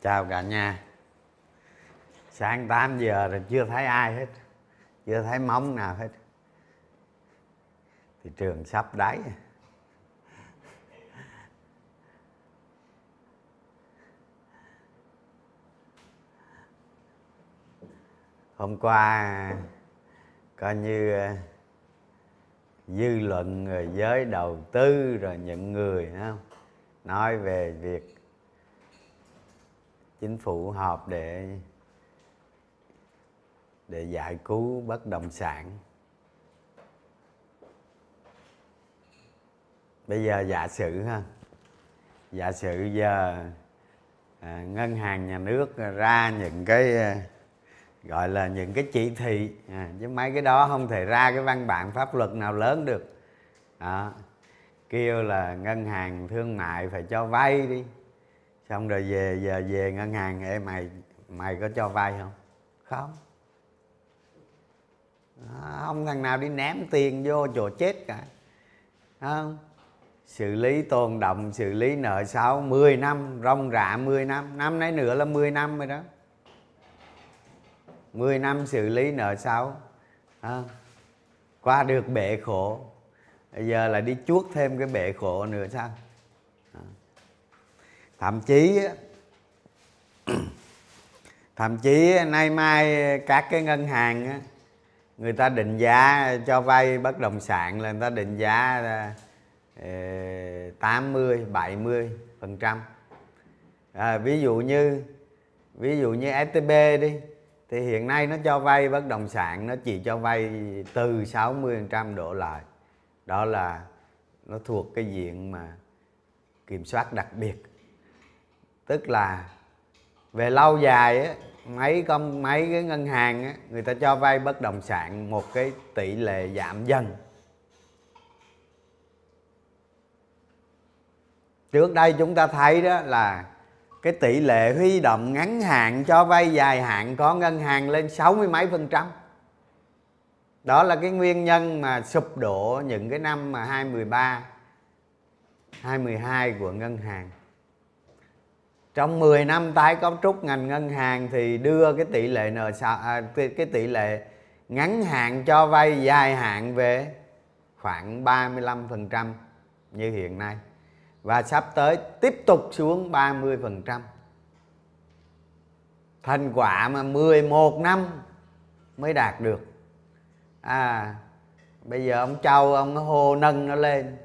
chào cả nhà. Sáng 8 giờ rồi chưa thấy ai hết. Chưa thấy móng nào hết. Thị trường sắp đáy. Hôm qua, coi như ờ, dư luận, rồi giới đầu tư, rồi những người không? Nói về việc chính phủ họp để để giải cứu bất động sản. Bây giờ giả sử ha giả sử giờ à, ngân hàng nhà nước ra những cái à, gọi là những cái chỉ thị à, chứ mấy cái đó không thể ra cái văn bản pháp luật nào lớn được. Đó kêu là ngân hàng thương mại phải cho vay đi xong rồi về về về ngân hàng ê mày mày có cho vay không? Không. À, không thằng nào đi ném tiền vô chỗ chết cả. Không? Xử lý tồn động xử lý nợ xấu 10 năm rong rạ 10 năm. Năm nay nữa là 10 năm rồi đó. 10 năm xử lý nợ xấu. À, qua được bể khổ. Bây giờ là đi chuốt thêm cái bể khổ nữa sao thậm chí thậm chí nay mai các cái ngân hàng người ta định giá cho vay bất động sản là người ta định giá ờ, ờ, 80 70 phần trăm. À, ví dụ như ví dụ như STB đi thì hiện nay nó cho vay bất động sản nó chỉ cho vay từ 60 phần trăm đổ lại. Đó là nó thuộc cái diện mà kiểm soát đặc biệt tức là về lâu dài á, mấy công mấy cái ngân hàng á, người ta cho vay bất động sản một cái tỷ lệ giảm dần. Trước đây chúng ta thấy đó là cái tỷ lệ huy động ngắn hạn cho vay dài hạn có ngân hàng lên sáu mươi mấy phần trăm. Đó là cái nguyên nhân mà sụp đổ những cái năm mà 2013 2012 của ngân hàng trong 10 năm tái cấu trúc ngành ngân hàng thì đưa cái tỷ lệ nợ à, cái tỷ lệ ngắn hạn cho vay dài hạn về khoảng 35% như hiện nay và sắp tới tiếp tục xuống 30%. Thành quả mà 11 năm mới đạt được. À bây giờ ông Châu ông hô nâng nó lên.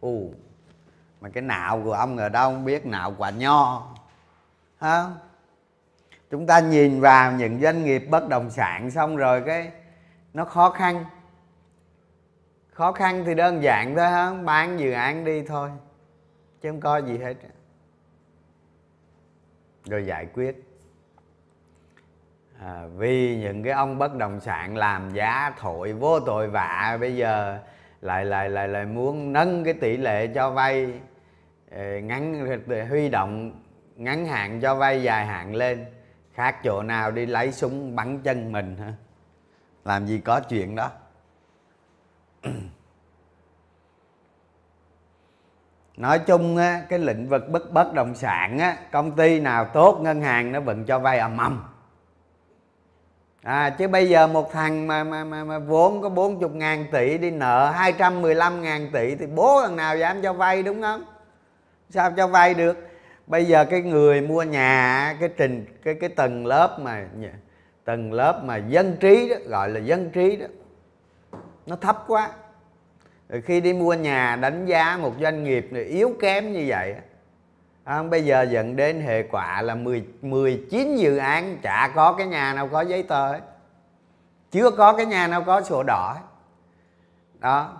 Ù mà cái nạo của ông ở đâu không biết nạo quả nho. Hả? Chúng ta nhìn vào những doanh nghiệp bất động sản xong rồi cái nó khó khăn. Khó khăn thì đơn giản thôi ha bán dự án đi thôi chứ không có gì hết. Rồi giải quyết. À, vì những cái ông bất động sản làm giá thổi vô tội vạ bây giờ lại lại lại lại muốn nâng cái tỷ lệ cho vay. Ờ, ngắn ờ, huy động ngắn hạn cho vay dài hạn lên. Khác chỗ nào đi lấy súng bắn chân mình hả? Làm gì có chuyện đó. Nói chung á, cái lĩnh vực bất bất động sản á, công ty nào tốt ngân hàng nó vẫn cho vay ầm ầm. À, chứ bây giờ một thằng mà, mà, mà, mà vốn có 40 ngàn tỷ đi nợ 215 ngàn tỷ thì bố thằng nào dám cho vay đúng không? Sao cho vay được bây giờ cái người mua nhà cái trình cái cái tầng lớp mà tầng lớp mà dân trí đó gọi là dân trí đó nó thấp quá rồi khi đi mua nhà đánh giá một doanh nghiệp này yếu kém như vậy à, bây giờ dẫn đến hệ quả là 10, 19 dự án chả có cái nhà nào có giấy tờ ấy. chưa có cái nhà nào có sổ đỏ ấy. đó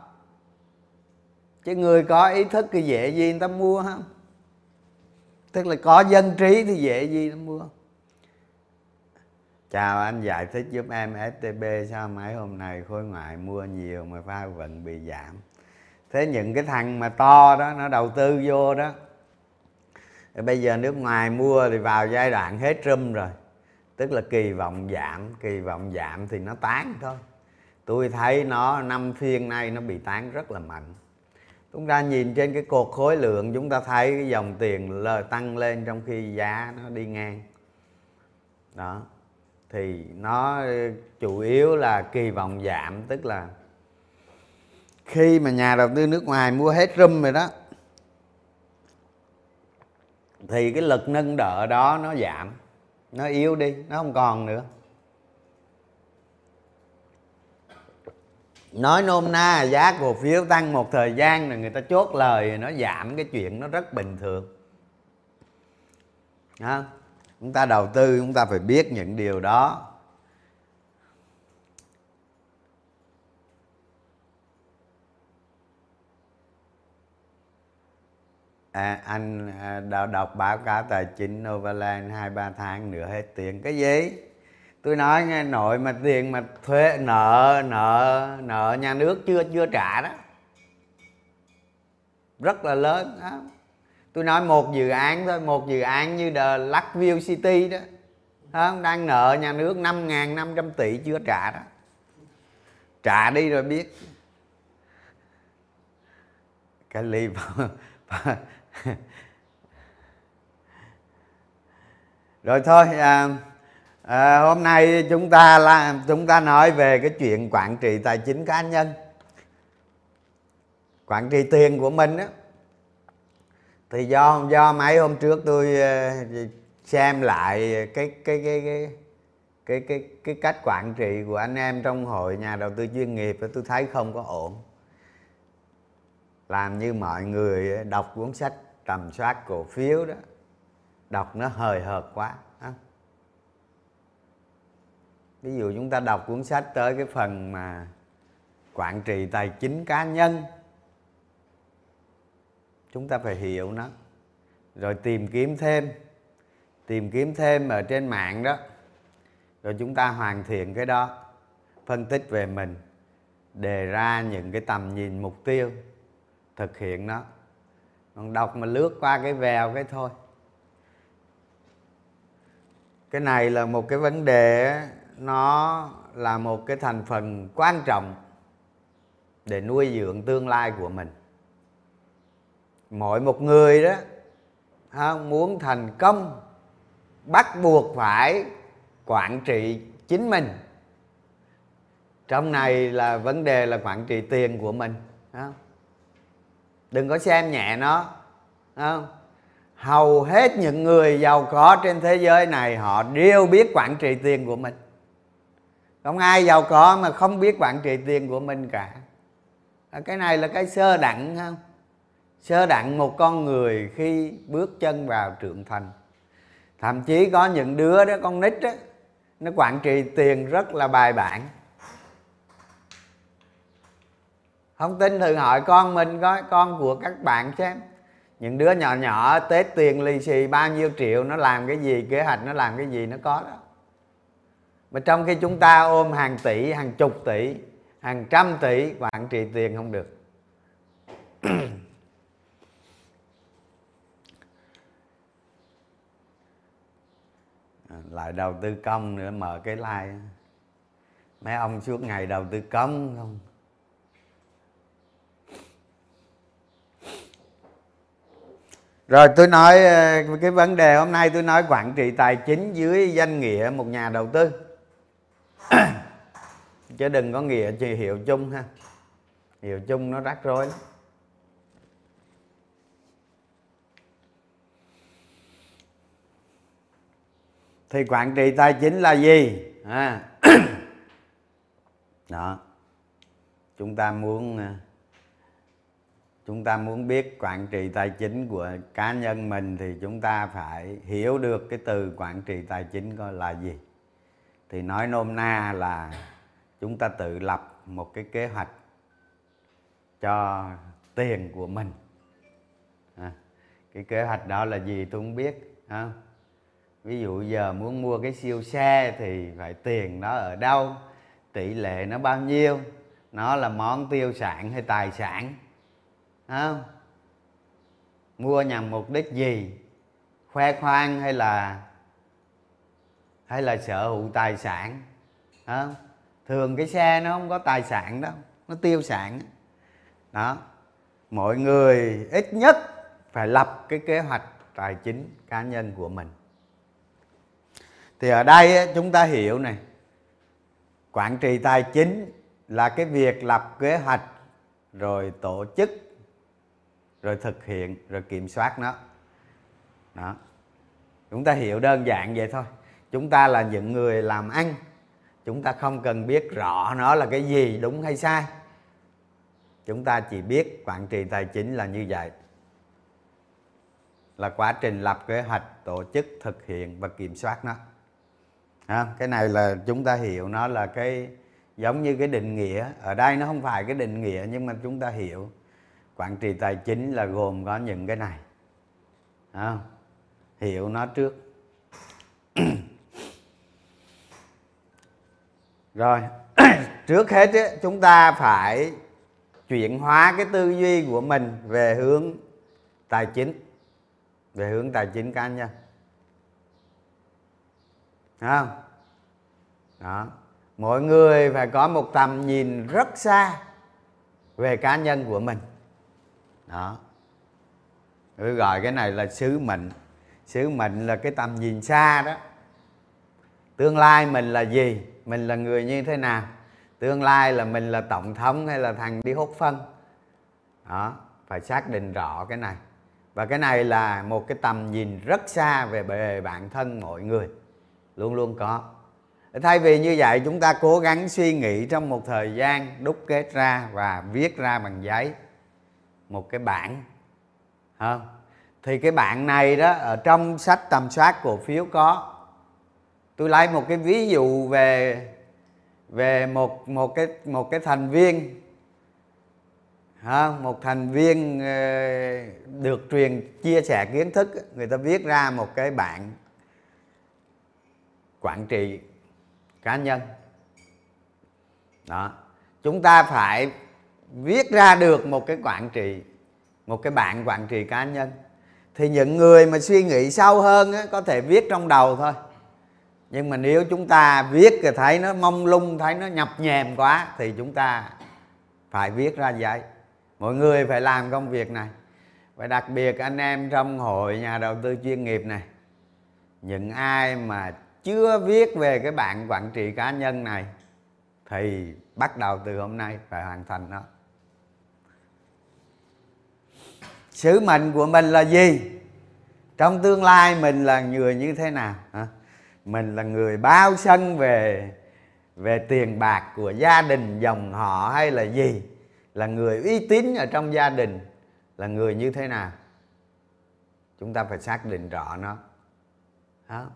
chứ người có ý thức thì dễ gì người ta mua không tức là có dân trí thì dễ gì nó mua. Chào anh giải thích giúp em STB sao mấy hôm nay khối ngoại mua nhiều mà pha vận bị giảm? Thế những cái thằng mà to đó, nó đầu tư vô đó. Bây giờ nước ngoài mua thì vào giai đoạn hết trâm rồi. Tức là kỳ vọng giảm, kỳ vọng giảm thì nó tán thôi. Tôi thấy nó, năm phiên nay nó bị tán rất là mạnh chúng ta nhìn trên cái cột khối lượng, chúng ta thấy cái dòng tiền lời tăng lên trong khi giá nó đi ngang. Đó. Thì nó chủ yếu là kỳ vọng giảm, tức là khi mà nhà đầu tư nước ngoài mua hết rum rồi đó, thì cái lực nâng đỡ đó nó giảm, nó yếu đi, nó không còn nữa. Nói nôm na giá cổ phiếu tăng một thời gian rồi người ta chốt lời nó giảm cái chuyện nó rất bình thường. Đó. chúng ta đầu tư chúng ta phải biết những điều đó. À, anh à, đọc báo cáo tài chính Novaland hai ba tháng nữa hết tiền. Cái gì? Tôi nói nghe nội mà tiền mà thuế nợ nợ nợ nhà nước chưa chưa trả đó. Rất là lớn đó. tôi nói một dự án thôi một dự án như The Lakeview City đó. Không? Đang nợ nhà nước năm ngàn năm trăm tỷ chưa trả đó. Trả đi rồi biết. Cái ly rồi thôi à, à, hôm nay chúng ta là chúng ta nói về cái chuyện quản trị tài chính cá nhân. Quản trị tiền của mình á. Thì do do mấy hôm trước tôi ờ, xem lại cái cái cái cái cái cái cái cách quản trị của anh em trong hội nhà đầu tư chuyên nghiệp tôi thấy không có ổn. Làm như mọi người đọc cuốn sách tầm soát cổ phiếu đó đọc nó hời hợt quá ví dụ chúng ta đọc cuốn sách tới cái phần mà quản trị tài chính cá nhân, chúng ta phải hiểu nó. Rồi tìm kiếm thêm, tìm kiếm thêm ở trên mạng đó. Rồi chúng ta hoàn thiện cái đó, phân tích về mình, đề ra những cái tầm nhìn, mục tiêu, thực hiện nó. Còn đọc mà lướt qua cái vèo cái thôi. Cái này là một cái vấn đề nó là một cái thành phần quan trọng để nuôi dưỡng tương lai của mình mỗi một người đó không muốn thành công, bắt buộc phải quản trị chính mình trong này là vấn đề là quản trị tiền của mình không? đừng có xem nhẹ nó không? hầu hết những người giàu có trên thế giới này, họ đều biết quản trị tiền của mình không ai giàu có mà không biết quản trị tiền của mình cả. À, cái này là cái sơ đẳng không sơ đẳng một con người khi bước chân vào trưởng thành. Thậm chí có những đứa đó, con nít đó nó quản trị tiền rất là bài bản. Không tin thử hỏi con mình coi, con của các bạn xem. Những đứa nhỏ nhỏ, tết tiền lì xì bao nhiêu triệu, nó làm cái gì, kế hoạch nó làm cái gì nó có đó mà trong khi chúng ta ôm hàng tỷ, hàng chục tỷ, hàng trăm tỷ quản trị tiền không được. Lại đầu tư công nữa, mở cái like. Mấy ông suốt ngày đầu tư công không? Rồi tôi nói ờ, cái vấn đề hôm nay tôi nói quản trị tài chính dưới danh nghĩa một nhà đầu tư. chứ đừng có nghĩa chỉ hiệu chung ha. Hiệu chung nó rắc rối lắm. Thì quản trị tài chính là gì? À. đó. Chúng ta muốn à, chúng ta muốn biết quản trị tài chính của cá nhân mình thì chúng ta phải hiểu được cái từ quản trị tài chính coi là gì thì nói nôm na là chúng ta tự lập một cái kế hoạch cho tiền của mình à, cái kế hoạch đó là gì tôi không biết không? ví dụ giờ muốn mua cái siêu xe thì phải tiền nó ở đâu tỷ lệ nó bao nhiêu nó là món tiêu sản hay tài sản không? mua nhằm mục đích gì khoe khoang hay là hay là sở hữu tài sản. Đó. thường cái xe nó không có tài sản đâu, nó tiêu sản. Đó. Mọi người ít nhất phải lập cái kế hoạch tài chính cá nhân của mình. Thì ở đây chúng ta hiểu này. Quản trị tài chính là cái việc lập kế hoạch, rồi tổ chức, rồi thực hiện, rồi kiểm soát nó. Đó. Chúng ta hiểu đơn giản vậy thôi chúng ta là những người làm ăn. Chúng ta không cần biết rõ nó là cái gì đúng hay sai. Chúng ta chỉ biết quản trị tài chính là như vậy. Là quá trình lập kế hoạch tổ chức thực hiện và kiểm soát nó. À, cái này là chúng ta hiểu nó là cái giống như cái định nghĩa. Ở đây nó không phải cái định nghĩa nhưng mà chúng ta hiểu. Quản trị tài chính là gồm có những cái này. À, hiểu nó trước. rồi trước hết ấy, chúng ta phải chuyển hóa cái tư duy của mình về hướng tài chính. Về hướng tài chính cá nhân Đúng không? Đó. Mỗi người phải có một tầm nhìn rất xa về cá nhân của mình. Đó. Tôi gọi cái này là sứ mệnh. Sứ mệnh là cái tầm nhìn xa đó. Tương lai mình là gì? Mình là người như thế nào? Tương lai là mình là tổng thống hay là thằng đi hút phân? Đó, phải xác định rõ cái này. Và cái này là một cái tầm nhìn rất xa về bề bản thân mọi người. Luôn luôn có. Thay vì như vậy, chúng ta cố gắng suy nghĩ trong một thời gian đúc kết ra và viết ra bằng giấy một cái bản không thì cái bản này đó, ở trong sách tầm soát cổ phiếu có tôi lấy một cái ví dụ về về một một cái một cái thành viên. Ha, một thành viên ờ, được truyền chia sẻ kiến thức người ta viết ra một cái bản quản trị cá nhân. Đó. Chúng ta phải viết ra được một cái quản trị một cái bạn quản trị cá nhân. Thì những người mà suy nghĩ sâu hơn á, có thể viết trong đầu thôi nhưng mà nếu chúng ta viết thì thấy nó mông lung, thấy nó nhập nhèm quá, thì chúng ta phải viết ra vậy. Mọi người phải làm công việc này. Và đặc biệt anh em trong hội nhà đầu tư chuyên nghiệp này, những ai mà chưa viết về cái bạn quản trị cá nhân này, thì bắt đầu từ hôm nay phải hoàn thành nó. Sứ mệnh của mình là gì? Trong tương lai mình là người như thế nào? Hả? Mình là người bao sân về về tiền bạc của gia đình dòng họ hay là gì? Là người uy tín ở trong gia đình. Là người như thế nào? Chúng ta phải xác định rõ nó. Đó.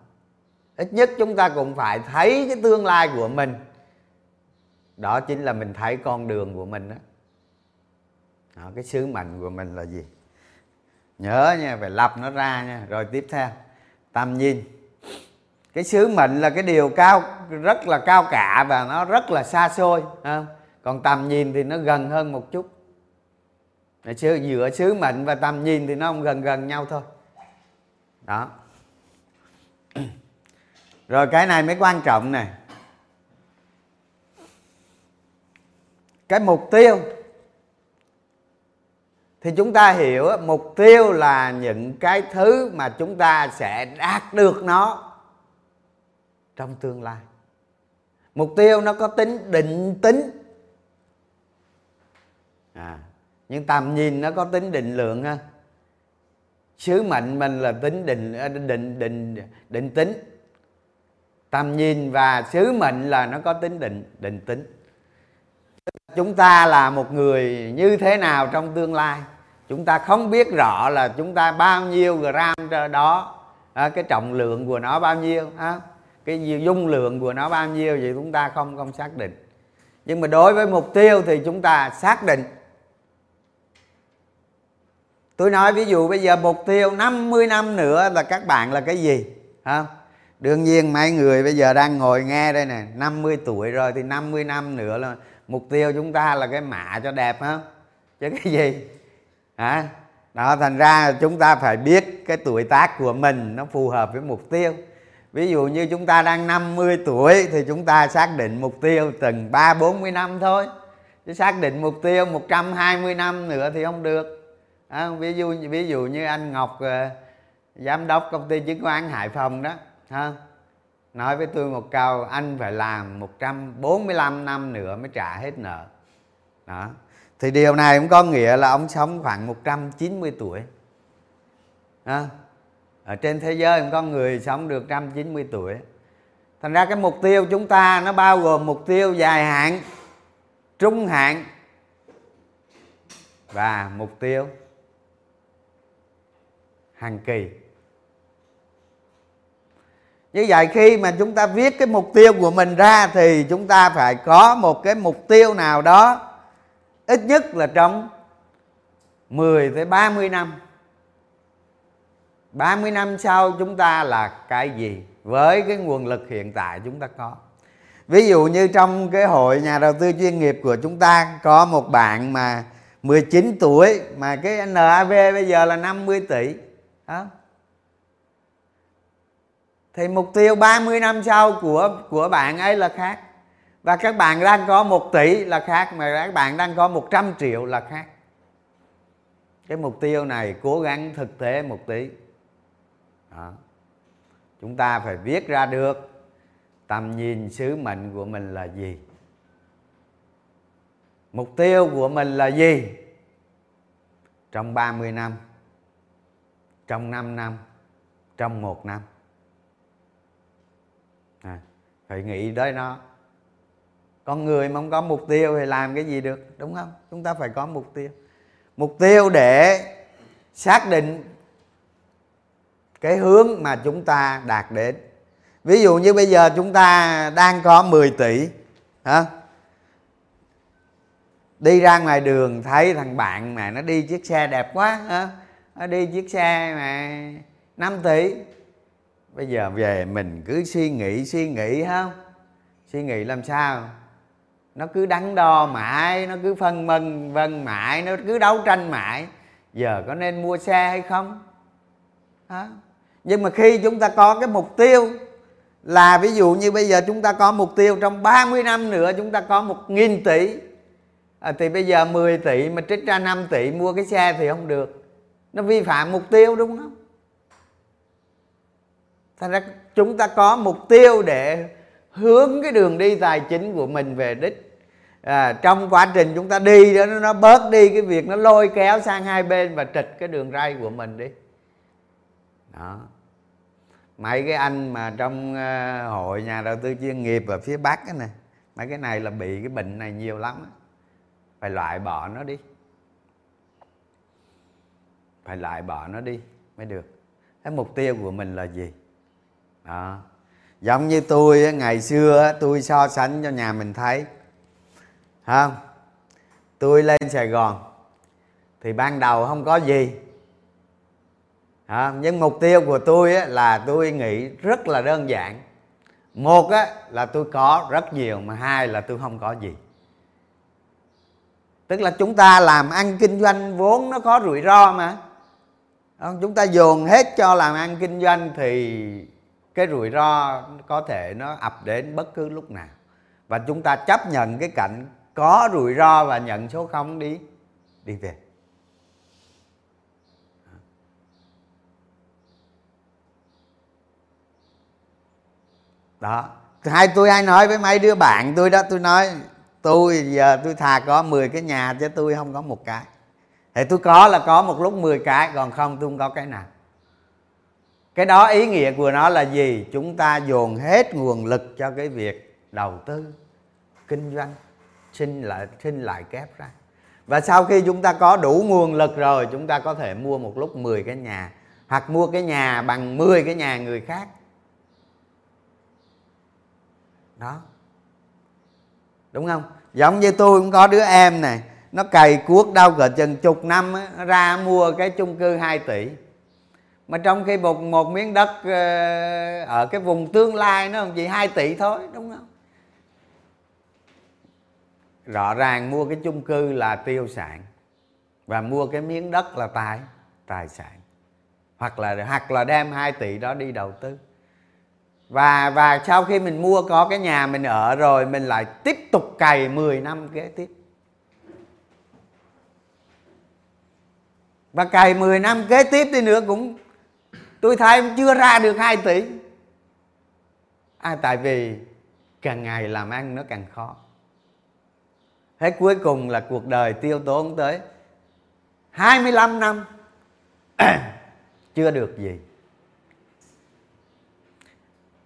ít nhất chúng ta cũng phải thấy cái tương lai của mình. Đó chính là mình thấy con đường của mình đó, đó cái sứ mệnh của mình là gì? Nhớ nha phải lập nó ra nha. Rồi tiếp theo tầm nhìn cái sứ mệnh là cái điều cao, rất là cao cả và nó rất là xa xôi không? còn tầm nhìn thì nó gần hơn một chút. Sứ, giữa sứ mệnh và tầm nhìn thì nó không gần gần nhau thôi. Đó. Rồi cái này mới quan trọng này. Cái mục tiêu. Thì chúng ta hiểu mục tiêu là những cái thứ mà chúng ta sẽ đạt được nó trong tương lai. Mục tiêu nó có tính định tính. À, nhưng tầm nhìn nó có tính định lượng ha. Sứ mệnh mình là tính định à, định định định, tính. Tầm nhìn và sứ mệnh là nó có tính định định tính. Chúng ta là một người như thế nào trong tương lai? Chúng ta không biết rõ là chúng ta bao nhiêu gram đó à, cái trọng lượng của nó bao nhiêu ha cái dung lượng của nó bao nhiêu vậy chúng ta không không xác định. Nhưng mà đối với mục tiêu thì chúng ta xác định. Tôi nói ví dụ bây giờ mục tiêu 50 năm nữa là các bạn là cái gì? Không đương nhiên mấy người bây giờ đang ngồi nghe đây nè 50 tuổi rồi thì 50 năm nữa là mục tiêu chúng ta là cái mạ cho đẹp không chứ cái gì? Hả? Đó, thành ra chúng ta phải biết cái tuổi tác của mình nó phù hợp với mục tiêu ví dụ như chúng ta đang 50 tuổi thì chúng ta xác định mục tiêu từng ba bốn mươi năm thôi. Chứ xác định mục tiêu 120 năm nữa thì không được. À, ví dụ ví dụ như anh Ngọc ờ, giám đốc công ty chứng khoán Hải Phòng đó ha nói với tôi một câu anh phải làm 145 năm nữa mới trả hết nợ. Đó. Thì điều này cũng có nghĩa là ông sống khoảng 190 tuổi. À, ở trên thế giới có người sống được 190 tuổi. Thành ra cái mục tiêu chúng ta nó bao gồm mục tiêu dài hạn, trung hạn và mục tiêu hàng kỳ. Như vậy khi mà chúng ta viết cái mục tiêu của mình ra thì chúng ta phải có một cái mục tiêu nào đó ít nhất là trong 10 tới 30 năm. 30 năm sau chúng ta là cái gì? Với cái nguồn lực hiện tại chúng ta có. Ví dụ như trong cái hội nhà đầu tư chuyên nghiệp của chúng ta, có một bạn mà 19 tuổi, mà cái NAV bây giờ là 50 tỷ. Đó thì mục tiêu 30 năm sau của của bạn ấy là khác. Và các bạn đang có 1 tỷ là khác, mà các bạn đang có 100 triệu là khác. Cái mục tiêu này cố gắng thực tế một tí đó. chúng ta phải viết ra được tầm nhìn sứ mệnh của mình là gì. Mục tiêu của mình là gì? Trong 30 năm trong 5 năm trong một năm. À, phải nghĩ tới nó. Con người mà không có mục tiêu thì làm cái gì được đúng không? Chúng ta phải có mục tiêu. Mục tiêu để xác định cái hướng mà chúng ta đạt đến. Ví dụ như bây giờ chúng ta đang có 10 tỷ, hả? Đi ra ngoài đường thấy thằng bạn mà nó đi chiếc xe đẹp quá, hả? Nó đi chiếc xe mà 5 tỷ. Bây giờ về mình cứ suy nghĩ suy nghĩ không suy nghĩ làm sao? Nó cứ đắn đo mãi, nó cứ phân vân vân mãi, nó cứ đấu tranh mãi. Giờ có nên mua xe hay không? Hả? Nhưng mà khi chúng ta có cái mục tiêu là ví dụ như bây giờ chúng ta có mục tiêu trong 30 năm nữa chúng ta có một nghìn tỷ à, thì bây giờ 10 tỷ mà trích ra 5 tỷ mua cái xe thì không được. Nó vi phạm mục tiêu đúng không? Thành ra chúng ta có mục tiêu để hướng cái đường đi tài chính của mình về đích. À, trong quá trình chúng ta đi đó nó bớt đi cái việc nó lôi kéo sang hai bên và trịch cái đường ray của mình đi. Đó mấy cái anh mà trong ờ, hội nhà đầu tư chuyên nghiệp ở phía bắc này mấy cái này là bị cái bệnh này nhiều lắm phải loại bỏ nó đi. Phải loại bỏ nó đi mới được. Cái mục tiêu của mình là gì? Đó. Giống như tôi ngày xưa tôi so sánh cho nhà mình thấy. Không tôi lên sài gòn, thì ban đầu không có gì à, nhưng mục tiêu của tôi á, là tôi nghĩ rất là đơn giản. Một á, là tôi có rất nhiều mà hai là tôi không có gì. Tức là chúng ta làm ăn kinh doanh vốn nó có rủi ro mà. Không chúng ta dồn hết cho làm ăn kinh doanh thì cái rủi ro có thể nó ập đến bất cứ lúc nào. Và chúng ta chấp nhận cái cảnh có rủi ro và nhận số không đi đi về. Đó. Hai tôi hay nói với mấy đứa bạn tôi đó, tôi nói, tôi giờ tôi thà có 10 cái nhà chứ tôi không có một cái. Thì tôi có là có một lúc 10 cái, còn không tôi không có cái nào. Cái đó ý nghĩa của nó là gì? Chúng ta dồn hết nguồn lực cho cái việc đầu tư, kinh doanh, sinh lại sinh lại kép ra. Và sau khi chúng ta có đủ nguồn lực rồi, chúng ta có thể mua một lúc 10 cái nhà, hoặc mua cái nhà bằng 10 cái nhà người khác đó. Đúng không? Giống như tôi cũng có đứa em này nó cày cuốc đau cỡ chừng chục năm á, ra mua cái chung cư 2 tỷ. Mà trong khi một một miếng đất ờ, ở cái vùng tương lai nó chỉ 2 tỷ thôi đúng không? Rõ ràng mua cái chung cư là tiêu sản và mua cái miếng đất là tài tài sản. Hoặc là hoặc là đem 2 tỷ đó đi đầu tư và và sau khi mình mua có cái nhà mình ở rồi mình lại tiếp tục cày 10 năm kế tiếp. Và cày 10 năm kế tiếp đi nữa cũng tôi thấy chưa ra được 2 tỷ. À, tại vì càng ngày làm ăn nó càng khó. Thế cuối cùng là cuộc đời tiêu tốn tới 25 năm. Chưa được gì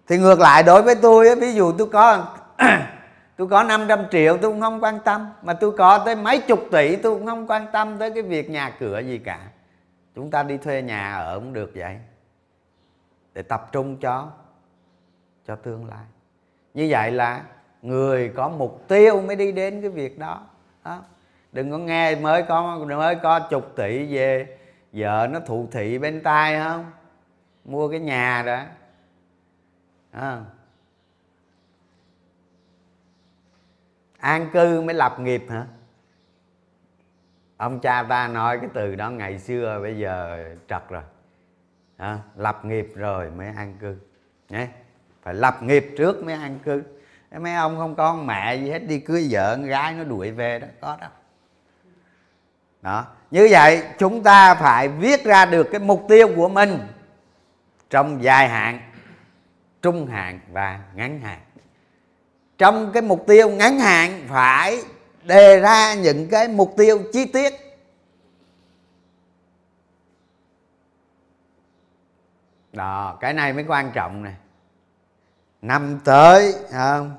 thì ngược lại đối với tôi ví dụ tôi có tôi có 500 triệu tôi cũng không quan tâm. Mà tôi có tới mấy chục tỷ tôi cũng không quan tâm tới cái việc nhà cửa gì cả. Chúng ta đi thuê nhà ở cũng được vậy. Để tập trung cho cho tương lai. Như vậy là người có mục tiêu mới đi đến cái việc đó, đó. đừng có nghe mới có mới có chục tỷ về vợ nó thụ thị bên tai không? Mua cái nhà đó à. an cư mới lập nghiệp hả? Ông cha ta nói cái từ đó ngày xưa bây giờ trật rồi. À, lập nghiệp rồi mới an cư. Nhé. Phải lập nghiệp trước mới an cư. Mấy ông không có mẹ gì hết đi cưới vợ con gái nó đuổi về đó có đâu. Đó. Như vậy chúng ta phải viết ra được cái mục tiêu của mình trong dài hạn trung hạn và ngắn hạn. Trong cái mục tiêu ngắn hạn phải đề ra những cái mục tiêu chi tiết. Đó, cái này mới quan trọng này năm tới không?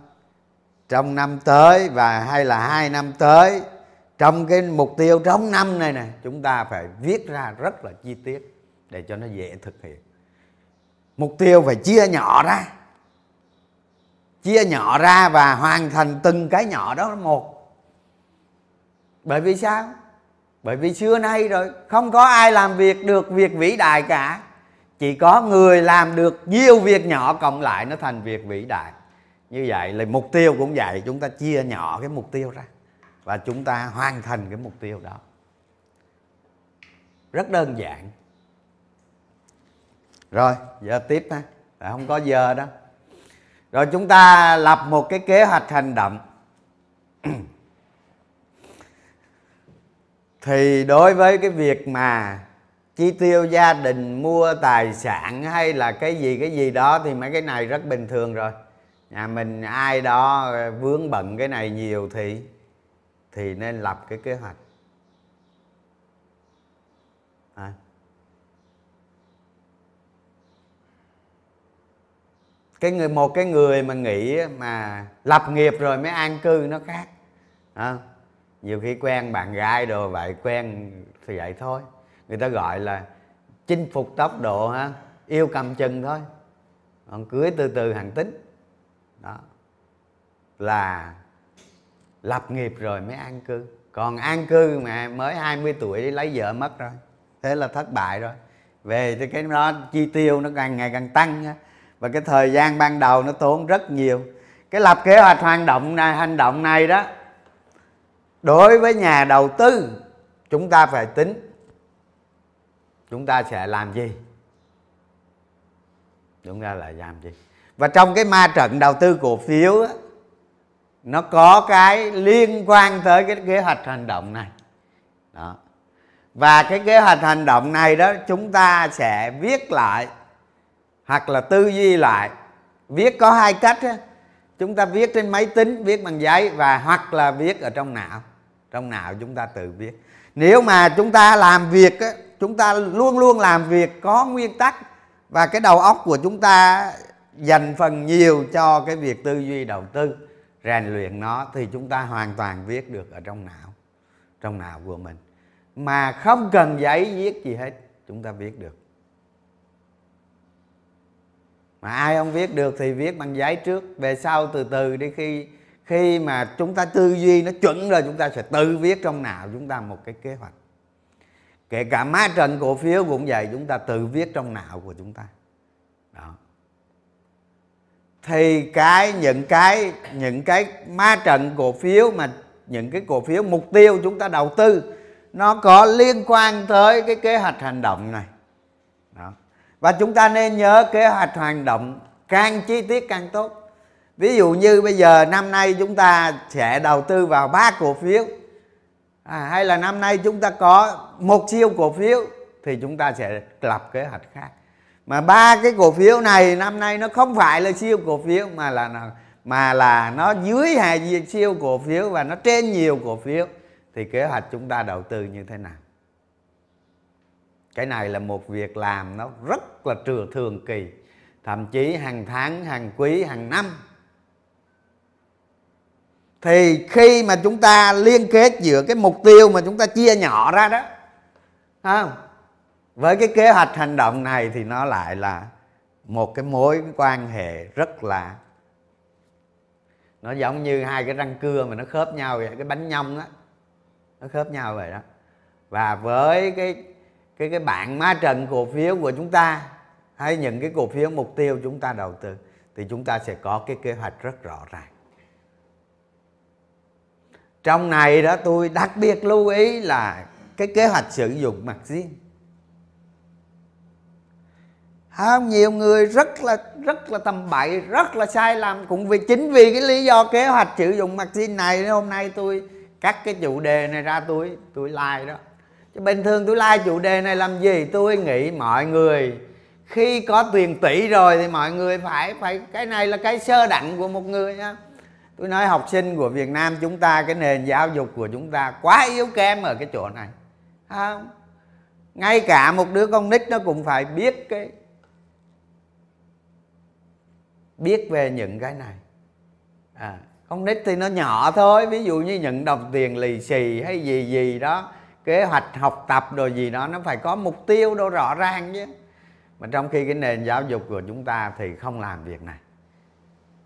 Trong năm tới và hay là hai năm tới, trong cái mục tiêu trong năm này nè, chúng ta phải viết ra rất là chi tiết để cho nó dễ thực hiện mục tiêu phải chia nhỏ ra. Chia nhỏ ra và hoàn thành từng cái nhỏ đó một. Bởi vì sao? Bởi vì xưa nay rồi, không có ai làm việc được việc vĩ đại cả. Chỉ có người làm được nhiều việc nhỏ cộng lại nó thành việc vĩ đại. Như vậy là mục tiêu cũng vậy, chúng ta chia nhỏ cái mục tiêu ra và chúng ta hoàn thành cái mục tiêu đó. Rất đơn giản rồi, giờ tiếp ha. Không có giờ đó rồi chúng ta lập một cái kế hoạch hành động. Thì đối với cái việc mà chi tiêu gia đình, mua tài sản hay là cái gì cái gì đó thì mấy cái này rất bình thường rồi. Nhà mình ai đó vướng bận cái này nhiều thì thì nên lập cái kế hoạch. Cái người, một cái người mà nghĩ mà lập nghiệp rồi mới an cư nó khác. À. nhiều khi quen bạn gái đồ vậy, quen thì vậy thôi. Người ta gọi là chinh phục tốc độ ha, yêu cầm chừng thôi. Còn cưới từ từ hàng tính. Đó. Là lập nghiệp rồi mới an cư. Còn an cư mà mới 20 tuổi đi lấy vợ mất rồi. Thế là thất bại rồi. Về thì cái đó chi tiêu nó càng ngày càng tăng ha và cái thời gian ban đầu nó tốn rất nhiều. Cái lập kế hoạch hoạt động này hành động này đó đối với nhà đầu tư chúng ta phải tính. Chúng ta sẽ làm gì? Chúng ta lại làm gì? Và trong cái ma trận đầu tư cổ phiếu đó, nó có cái liên quan tới cái kế hoạch hành động này. Đó. Và cái kế hoạch hành động này đó chúng ta sẽ viết lại hoặc là tư duy lại. Viết có hai cách á. chúng ta viết trên máy tính viết bằng giấy và hoặc là viết ở trong não. Trong não chúng ta tự viết. Nếu mà chúng ta làm việc á, chúng ta luôn luôn làm việc có nguyên tắc và cái đầu óc của chúng ta dành phần nhiều cho cái việc tư duy đầu tư rèn luyện nó thì chúng ta hoàn toàn viết được ở trong não trong não của mình. Mà không cần giấy viết gì hết chúng ta viết được mà ai không viết được thì viết bằng giấy trước. Về sau từ từ đi, khi khi mà chúng ta tư duy nó chuẩn rồi chúng ta sẽ tự viết trong não chúng ta một cái kế hoạch. Kể cả má trận cổ phiếu cũng vậy, chúng ta tự viết trong não của chúng ta. Đó. Thì cái, những cái những cái ma trận cổ phiếu mà, những cái cổ phiếu mục tiêu chúng ta đầu tư, nó có liên quan tới cái kế hoạch hành động này và chúng ta nên nhớ kế hoạch hành động càng chi tiết càng tốt. Ví dụ như bây giờ năm nay chúng ta sẽ đầu tư vào ba cổ phiếu. À, hay là năm nay chúng ta có một siêu cổ phiếu thì chúng ta sẽ lập kế hoạch khác. Mà ba cái cổ phiếu này năm nay nó không phải là siêu cổ phiếu mà là mà là nó dưới hai siêu cổ phiếu và nó trên nhiều cổ phiếu thì kế hoạch chúng ta đầu tư như thế nào? Cái này là một việc làm nó rất là trừ thường kỳ, thậm chí hàng tháng, hàng quý, hàng năm. Thì khi mà chúng ta liên kết giữa cái mục tiêu mà chúng ta chia nhỏ ra đó không? Với cái kế hoạch hành động này thì nó lại là một cái mối quan hệ rất là, nó giống như hai cái răng cưa mà nó khớp nhau vậy, cái bánh nhông đó nó khớp nhau vậy đó. Và với cái cái cái bảng má trận cổ phiếu của chúng ta hay những cái cổ phiếu mục tiêu chúng ta đầu tư thì chúng ta sẽ có cái kế hoạch rất rõ ràng. Trong này đó tôi đặc biệt lưu ý là cái kế hoạch sử dụng mặt riêng. Không nhiều người rất là rất là tầm bậy, rất là sai lầm cũng vì chính vì cái lý do kế hoạch sử dụng mặt riêng này. Hôm nay tôi cắt cái chủ đề này ra, tôi tôi like đó chứ bình thường tôi like chủ đề này làm gì? Tôi nghĩ mọi người khi có tiền tỷ rồi thì mọi người phải phải cái này là cái sơ đẳng của một người nhá. Tôi nói học sinh của việt nam chúng ta cái nền giáo dục của chúng ta quá yếu kém ở cái chỗ này. Không? Ngay cả một đứa con nít nó cũng phải biết cái biết về những cái này. À, con nít thì nó nhỏ thôi ví dụ như nhận đồng tiền lì xì hay gì gì đó kế hoạch học tập đồ gì đó, nó phải có mục tiêu đâu rõ ràng chứ. Mà trong khi cái nền giáo dục của chúng ta thì không làm việc này.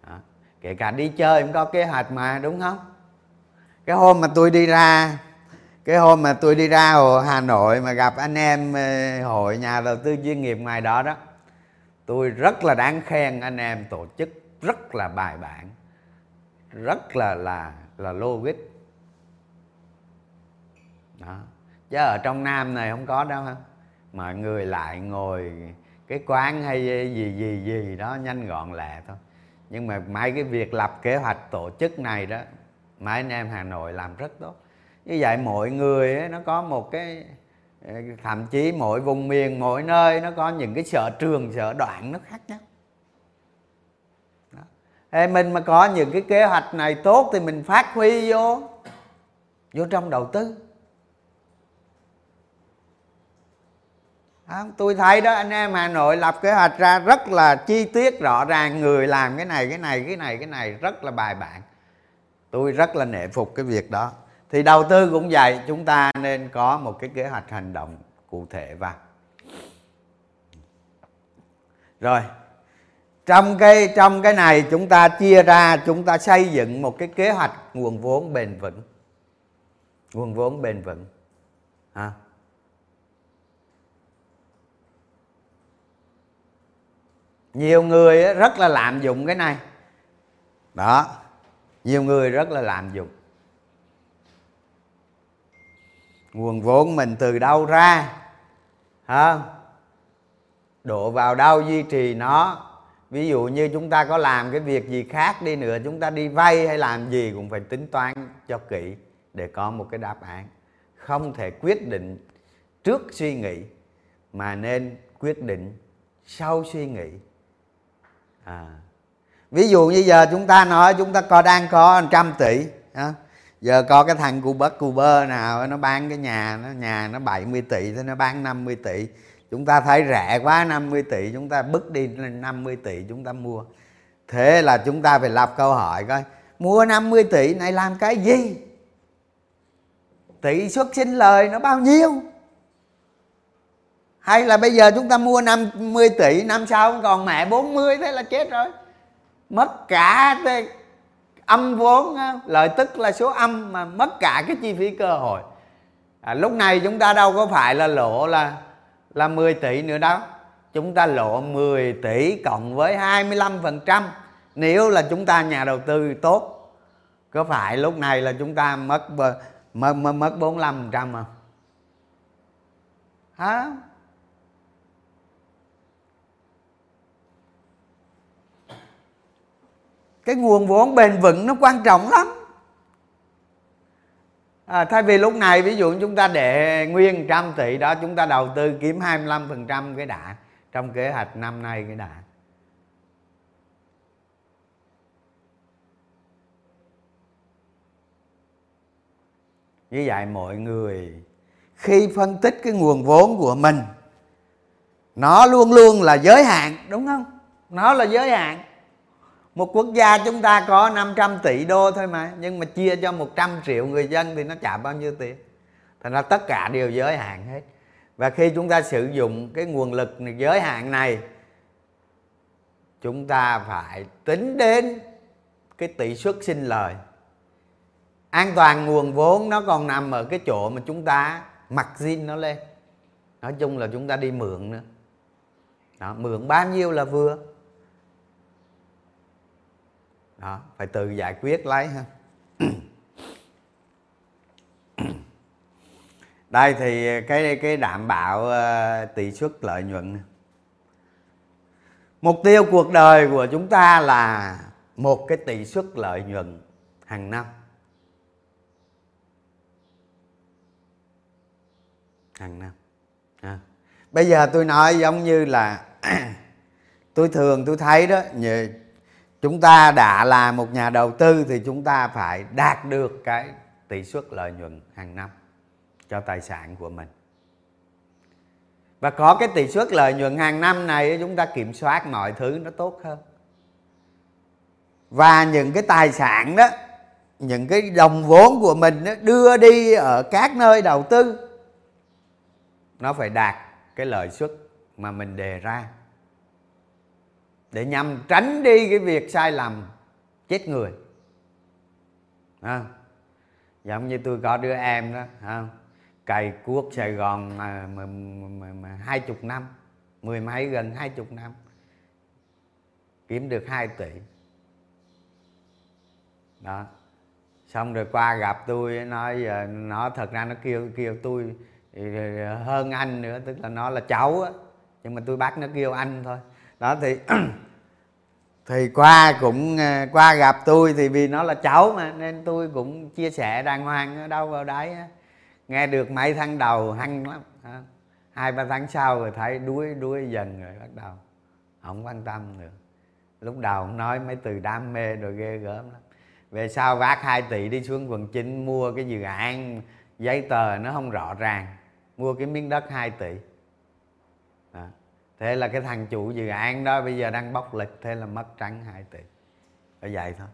Đó. kể cả đi chơi cũng có kế hoạch mà, đúng không? Cái hôm mà tôi đi ra, cái hôm mà tôi đi ra ở Hà Nội mà gặp anh em ờ, hội nhà đầu tư chuyên nghiệp ngoài đó đó, tôi rất là đáng khen anh em tổ chức, rất là bài bản, rất là là là logic đó. Chứ ở trong nam này không có đâu ha. Mà người lại ngồi cái quán hay gì gì gì đó nhanh gọn lẹ thôi. Nhưng mà mấy cái việc lập kế hoạch tổ chức này đó mấy anh em hà nội làm rất tốt. Như vậy mỗi người ấy, nó có một cái ờ, thậm chí mỗi vùng miền mỗi nơi nó có những cái sở trường sở đoạn nó khác nhau. Ê, mình mà có những cái kế hoạch này tốt thì mình phát huy vô vô trong đầu tư. Không? tôi thấy đó, anh em hà nội lập kế hoạch ra rất là chi tiết rõ ràng, người làm cái này cái này cái này cái này, rất là bài bản tôi rất là nể phục cái việc đó thì đầu tư cũng vậy, chúng ta nên có một cái kế hoạch hành động cụ thể vào rồi, trong cái trong cái này chúng ta chia ra, chúng ta xây dựng một cái kế hoạch nguồn vốn bền vững nguồn vốn bền vững à. Nhiều người rất là lạm dụng cái này. Đó, nhiều người rất là lạm dụng. Nguồn vốn mình từ đâu ra? Hả? Đổ vào đâu duy trì nó? Ví dụ như chúng ta có làm cái việc gì khác đi nữa, chúng ta đi vay hay làm gì cũng phải tính toán cho kỹ để có một cái đáp án. Không thể quyết định trước suy nghĩ, mà nên quyết định sau suy nghĩ à. ví dụ như giờ chúng ta nói chúng ta có đang có trăm tỷ đó giờ có cái thằng cu bất cu bơ nào, nó bán cái nhà, nó nhà nó 70 tỷ thì nó bán 50 tỷ. Chúng ta thấy rẻ quá 50 tỷ, chúng ta bứt đi lên 50 tỷ chúng ta mua. Thế là chúng ta phải lập câu hỏi coi, mua 50 tỷ này làm cái gì? Tỷ suất sinh lời nó bao nhiêu? Hay là bây giờ chúng ta mua 50 tỷ năm sau còn mẹ 40 thế là chết rồi. Mất cả âm vốn lợi tức là số âm mà mất cả cái chi phí cơ hội. À, lúc này chúng ta đâu có phải là lộ là là 10 tỷ nữa đâu chúng ta lộ 10 tỷ cộng với 25% nếu là chúng ta nhà đầu tư tốt có phải lúc này là chúng ta mất mất mất, mất 45% không? Hả? Cái nguồn vốn bền vững nó quan trọng lắm. À, thay vì lúc này ví dụ chúng ta để nguyên trăm tỷ đó chúng ta đầu tư kiếm 25% cái đã trong kế hoạch năm nay cái đã. Như vậy mọi người khi phân tích cái nguồn vốn của mình nó luôn luôn là giới hạn đúng không? Nó là giới hạn một quốc gia chúng ta có 500 tỷ đô thôi mà nhưng mà chia cho 100 triệu người dân thì nó chả bao nhiêu tiền. Thành ra tất cả đều giới hạn hết. Và khi chúng ta sử dụng cái nguồn lực giới hạn này chúng ta phải tính đến cái tỷ suất sinh lời. An toàn nguồn vốn nó còn nằm ở cái chỗ mà chúng ta mặc zin nó lên. Nói chung là chúng ta đi mượn nữa. Đó, mượn bao nhiêu là vừa đó, phải tự giải quyết lấy ha. Đây thì cái cái đảm bảo ờ, tỷ suất lợi nhuận. Mục tiêu cuộc đời của chúng ta là một cái tỷ suất lợi nhuận hàng năm. Hàng năm à. bây giờ tôi nói giống như là tôi thường tôi thấy đó chúng ta đã là một nhà đầu tư thì chúng ta phải đạt được cái tỷ suất lợi nhuận hàng năm cho tài sản của mình. Và có cái tỷ suất lợi nhuận hàng năm này chúng ta kiểm soát mọi thứ nó tốt hơn. Và những cái tài sản đó những cái đồng vốn của mình đó, đưa đi ở các nơi đầu tư nó phải đạt cái lợi suất mà mình đề ra để nhằm tránh đi cái việc sai lầm chết người. À, giống như tôi có đứa em đó không? Cày cuốc sài gòn à, mà, mà, mà, mà hai chục năm mười mấy gần hai chục năm. Kiếm được 2 tỷ. Đó. Xong rồi qua gặp tôi nói giờ nó thật ra nó kêu kêu tôi à, hơn anh nữa tức là nó là cháu á. Nhưng mà tôi bắt nó kêu anh thôi. Đó thì thì qua cũng ờ, qua gặp tôi thì vì nó là cháu mà, nên tôi cũng chia sẻ đàng hoàng ở đâu vào đấy nghe được mấy tháng đầu hăng lắm hai, ba tháng sau rồi thấy đuối đuối dần rồi bắt đầu không quan tâm nữa. Lúc đầu ông nói mấy từ đam mê rồi ghê gớm lắm. Về sau vác 2 tỷ đi xuống quận chín mua cái dự án, giấy tờ nó không rõ ràng, mua cái miếng đất 2 tỷ thế là cái thằng chủ dự án đó bây giờ đang bóc lịch thế là mất trắng 2 tỷ. Ở vậy thôi.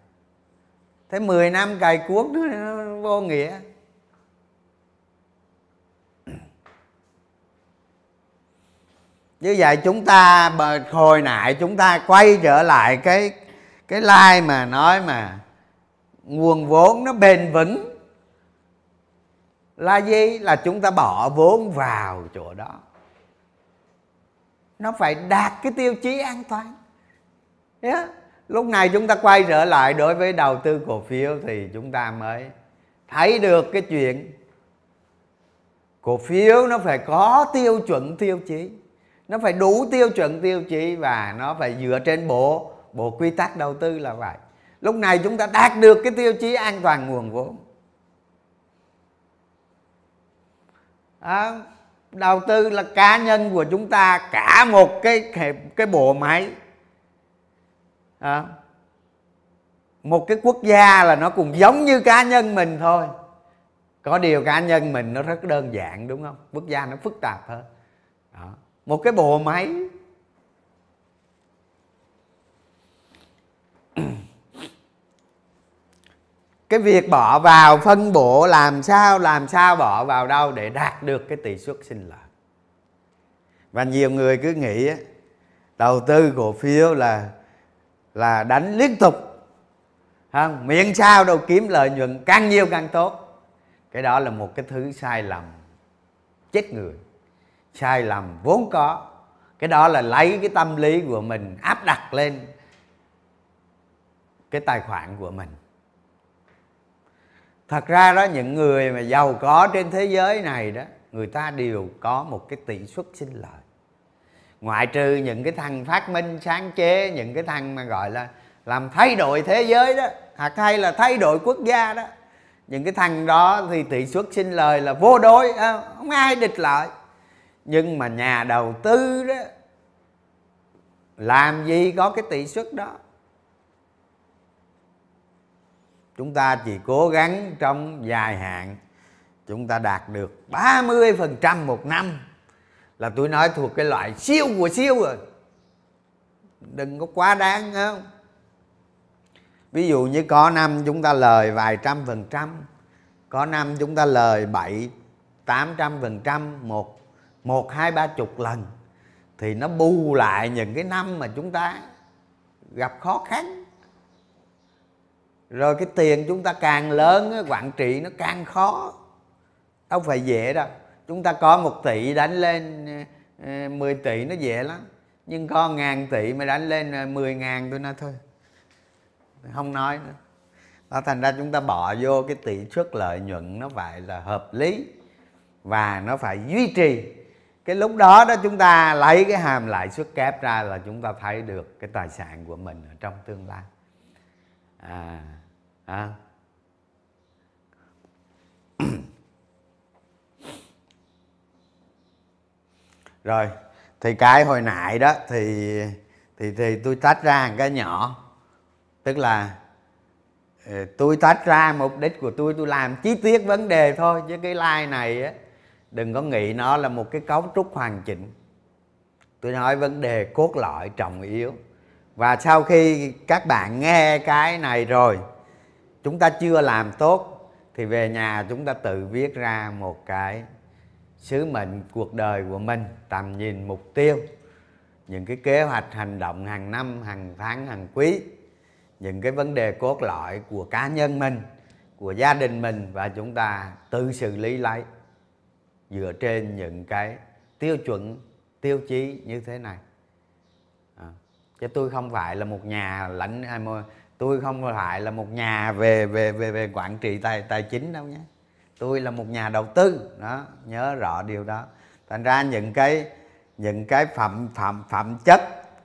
Thế 10 năm cày cuốc nó, nó vô nghĩa. Như vậy chúng ta hồi nãy chúng ta quay trở lại cái cái like mà nói mà nguồn vốn nó bền vững. Là gì? Là chúng ta bỏ vốn vào chỗ đó nó phải đạt cái tiêu chí an toàn. Yeah. lúc này chúng ta quay trở lại đối với đầu tư cổ phiếu thì chúng ta mới thấy được cái chuyện cổ phiếu nó phải có tiêu chuẩn tiêu chí. Nó phải đủ tiêu chuẩn tiêu chí và nó phải dựa trên bộ bộ quy tắc đầu tư là vậy. Lúc này chúng ta đạt được cái tiêu chí an toàn nguồn vốn. À, đầu tư là cá nhân của chúng ta cả một cái cái bộ máy. À, một cái quốc gia là nó cũng giống như cá nhân mình thôi. Có điều cá nhân mình nó rất đơn giản đúng không? Quốc gia nó phức tạp hơn. Đó. một cái bộ máy cái việc bỏ vào phân bổ làm sao làm sao bỏ vào đâu để đạt được cái tỷ suất sinh lợi và nhiều người cứ nghĩ đầu tư cổ phiếu là là đánh liên tục. Không, miễn sao đâu, kiếm lợi nhuận càng nhiều càng tốt. Cái đó là một cái thứ sai lầm, chết người. Sai lầm vốn có. Cái đó là lấy cái tâm lý của mình, áp đặt lên cái tài khoản của mình thật ra đó, những người mà giàu có trên thế giới này đó, người ta đều có một cái tỷ suất sinh lợi ngoại trừ những cái thằng phát minh sáng chế, những cái thằng mà gọi là làm thay đổi thế giới đó, hoặc hay là thay đổi quốc gia đó, những cái thằng đó thì tỷ suất sinh lời là vô đối à, không ai địch lợi nhưng mà nhà đầu tư đó, làm gì có cái tỷ suất đó? Chúng ta chỉ cố gắng trong dài hạn. Chúng ta đạt được 30% một năm. Là tôi nói thuộc cái loại siêu của siêu rồi. Đừng có quá đáng không? Ví dụ như có năm chúng ta lời vài trăm phần trăm. Có năm chúng ta lời bảy, tám trăm phần trăm, một một, hai, ba chục lần. Thì nó bù lại những cái năm mà chúng ta gặp khó khăn rồi cái tiền chúng ta càng lớn quản trị nó càng khó. Đâu phải dễ đâu. Chúng ta có một tỷ đánh lên ờ, ờ, 10 tỷ nó dễ lắm. Nhưng có ngàn tỷ mà đánh lên ờ, 10 ngàn tôi nói thôi. Không nói nữa. Đó thành ra chúng ta bỏ vô cái tỷ suất lợi nhuận nó phải là hợp lý và nó phải duy trì. Cái lúc đó đó chúng ta lấy cái hàm lãi suất kép ra là chúng ta thấy được cái tài sản của mình ở trong tương lai. À, à. rồi, thì cái hồi nãy đó thì thì thì tôi tách ra một cái nhỏ. Tức là ờ, tôi tách ra mục đích của tôi tôi làm chi tiết vấn đề thôi, chứ cái like này á, đừng có nghĩ nó là một cái cấu trúc hoàn chỉnh. Tôi nói vấn đề cốt lõi, trọng yếu. Và sau khi các bạn nghe cái này rồi chúng ta chưa làm tốt thì về nhà chúng ta tự viết ra một cái sứ mệnh cuộc đời của mình tầm nhìn mục tiêu. Những cái kế hoạch hành động hàng năm hàng tháng hàng quý. Những cái vấn đề cốt lõi của cá nhân mình của gia đình mình và chúng ta tự xử lý lấy dựa trên những cái tiêu chuẩn tiêu chí như thế này. À, chứ tôi không phải là một nhà lãnh tôi không phải là một nhà về về về về quản trị tài tài chính đâu nhé. Tôi là một nhà đầu tư, đó, nhớ rõ điều đó. Thành ra những cái những cái phẩm phẩm phẩm chất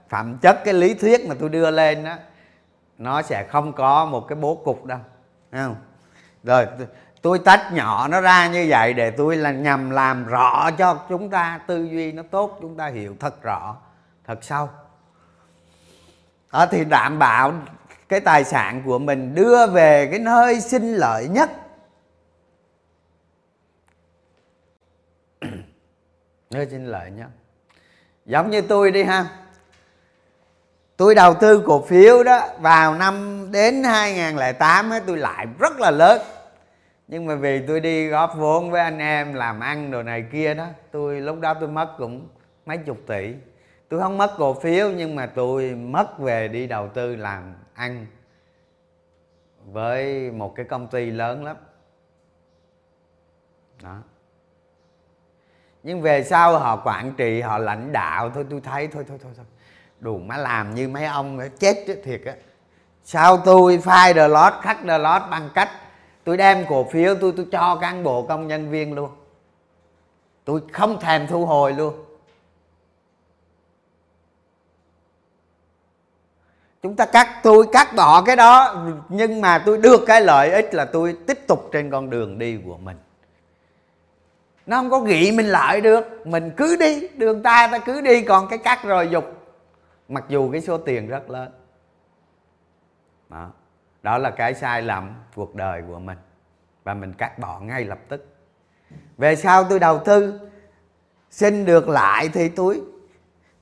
phẩm chất cái lý thuyết mà tôi đưa lên đó nó sẽ không có một cái bố cục đâu không? Rồi, tôi tách nhỏ nó ra như vậy để tôi là nhằm làm rõ cho chúng ta, tư duy nó tốt, chúng ta hiểu thật rõ, thật sâu. Đó, thì đảm bảo cái tài sản của mình đưa về cái nơi sinh lợi nhất. Nơi sinh lợi nhất. Giống như tôi đi ha. Tôi đầu tư cổ phiếu đó vào năm đến 2008 ấy, tôi lại rất là lớn. Nhưng mà vì tôi đi góp vốn với anh em làm ăn đồ này kia đó tôi lúc đó tôi mất cũng mấy chục tỷ. Tôi không mất cổ phiếu nhưng mà tôi mất về đi đầu tư làm ăn với một cái công ty lớn lắm. Đó. Nhưng về sau họ quản trị, họ lãnh đạo, thôi, tôi thấy, thôi thôi thôi thôi. Đủ má làm như mấy ông chết thiệt á. Sao tôi phai the lot, khắc the lot bằng cách tôi đem cổ phiếu tôi tôi cho cán bộ công nhân viên luôn. Tôi không thèm thu hồi luôn. Chúng ta cắt, tôi cắt bỏ cái đó, nhưng mà tôi được cái lợi ích là tôi tiếp tục trên con đường đi của mình. Nó không có nghĩ mình lại được, mình cứ đi, đường ta ta cứ đi, còn cái cắt rồi dục. Mặc dù cái số tiền rất lớn. Đó. Đó là cái sai lầm cuộc đời của mình. Và mình cắt bỏ ngay lập tức. Về sau tôi đầu tư, xin được lại thì tôi